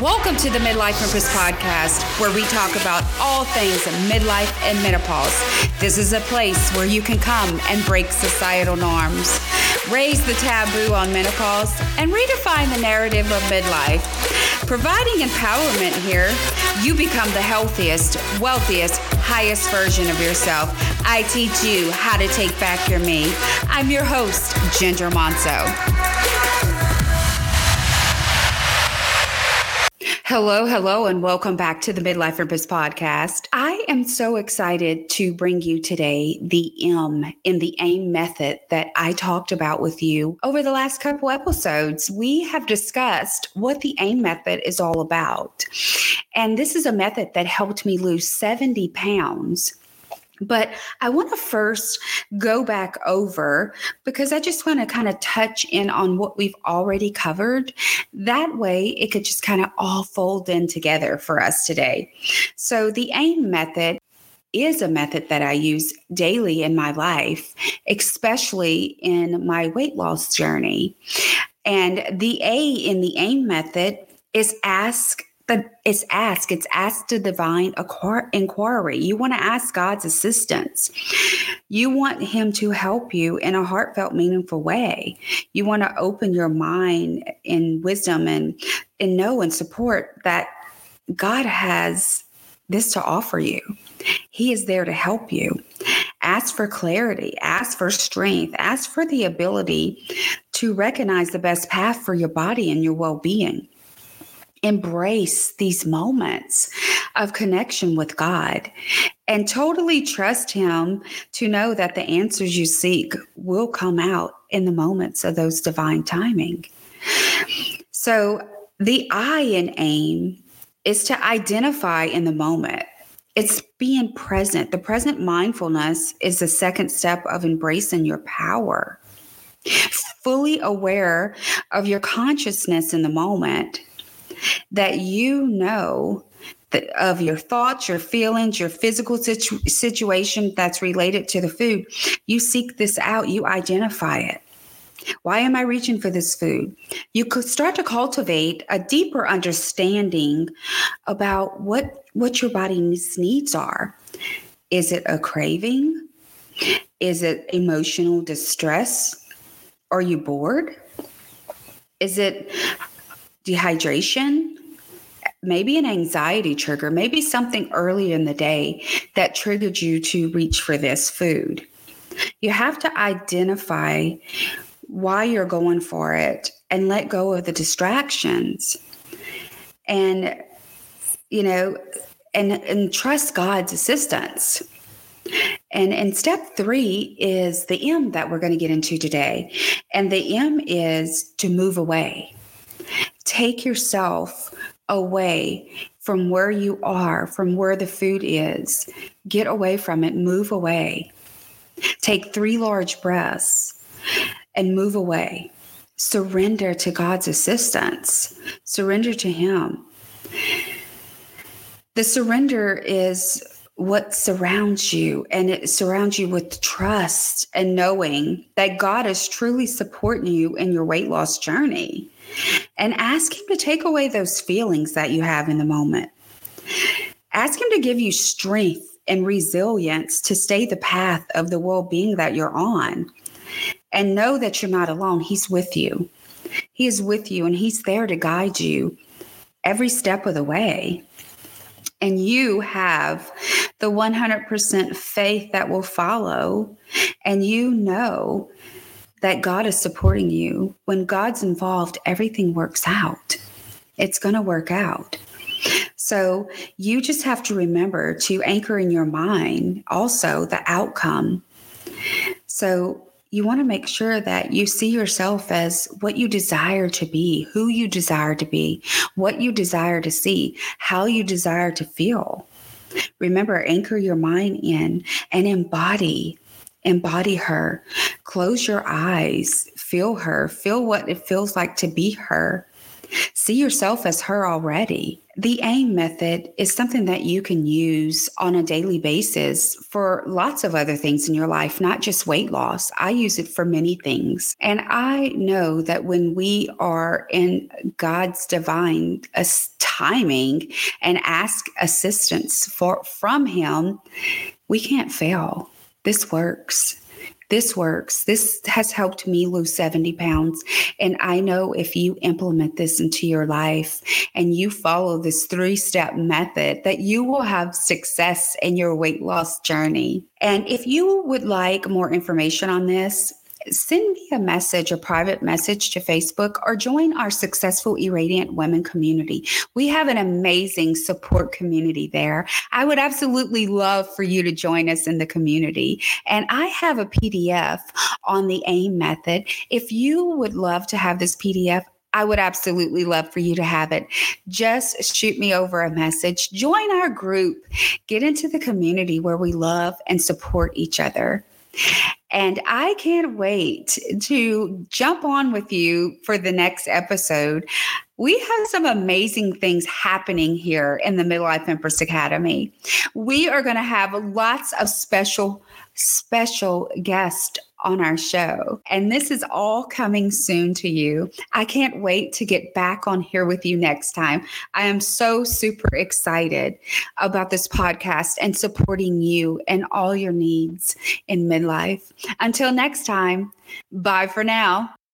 Welcome to the Midlife Empress podcast, where we talk about all things midlife and menopause. This is a place where you can come and break societal norms, raise the taboo on menopause, and redefine the narrative of midlife. Providing empowerment here, you become the healthiest, wealthiest, highest version of yourself. I teach you how to take back your me. I'm your host, Ginger Monceaux. Hello, hello, and welcome back to the Midlife Empress podcast. I am so excited to bring you today the M in the AIM method that I talked about with you over the last couple episodes. We have discussed what the AIM method is all about. And this is a method that helped me lose 70 pounds but I want to first go back over because I just want to kind of touch in on what we've already covered. That way, it could just kind of all fold in together for us today. So, the AIM method is a method that I use daily in my life, especially in my weight loss journey. And the A in the AIM method is ask but it's ask, it's ask the divine inquiry. You want to ask God's assistance. You want Him to help you in a heartfelt, meaningful way. You want to open your mind in wisdom and, and know and support that God has this to offer you. He is there to help you. Ask for clarity, ask for strength, ask for the ability to recognize the best path for your body and your well being embrace these moments of connection with God and totally trust Him to know that the answers you seek will come out in the moments of those divine timing. So, the I in AIM is to identify in the moment. It's being present. The present mindfulness is the second step of embracing your power. Fully aware of your consciousness in the moment that you know of your thoughts, your feelings, your physical situ- situation that's related to the food. You seek this out, you identify it. Why am I reaching for this food? You could start to cultivate a deeper understanding about what what your body's needs are. Is it a craving? Is it emotional distress? Are you bored? Is it dehydration, maybe an anxiety trigger, maybe something early in the day that triggered you to reach for this food. You have to identify why you're going for it and let go of the distractions. And, you know, and, and trust God's assistance. And, and step three is the M that we're going to get into today. And the M is to move away take yourself away from where you are, from where the food is. Get away from it, move away. Take three large breaths and move away. Surrender to God's assistance, surrender to Him. The surrender is what surrounds you, and it surrounds you with trust and knowing that God is truly supporting you in your weight loss journey and ask Him to take away those feelings that you have in the moment. Ask Him to give you strength and resilience to stay the path of the well being that you're on. And know that you're not alone. He's with you. He is with you and He's there to guide you every step of the way. And you have the 100% faith that will follow. And you know that God is supporting you, when God's involved, everything works out. It's going to work out. So you just have to remember to anchor in your mind also the outcome. So you want to make sure that you see yourself as what you desire to be, who you desire to be, what you desire to see, how you desire to feel. Remember, anchor your mind in and embody embody her. Close your eyes, feel her, feel what it feels like to be her. See yourself as her already. The AIM method is something that you can use on a daily basis for lots of other things in your life, not just weight loss. I use it for many things. And I know that when we are in God's divine timing and ask assistance for from him, we can't fail. This works this works. This has helped me lose 70 pounds. And I know if you implement this into your life and you follow this three step method, that you will have success in your weight loss journey. And if you would like more information on this, send me a message, a private message to Facebook, or join our Successful Irradiant Women community. We have an amazing support community there. I would absolutely love for you to join us in the community. And I have a PDF on the AIM method. If you would love to have this PDF, I would absolutely love for you to have it. Just shoot me over a message. Join our group. Get into the community where we love and support each other. And I can't wait to jump on with you for the next episode. We have some amazing things happening here in the Midlife Empress Academy. We are going to have lots of special, special guest on our show. And this is all coming soon to you. I can't wait to get back on here with you next time. I am so super excited about this podcast and supporting you and all your needs in midlife. Until next time, bye for now.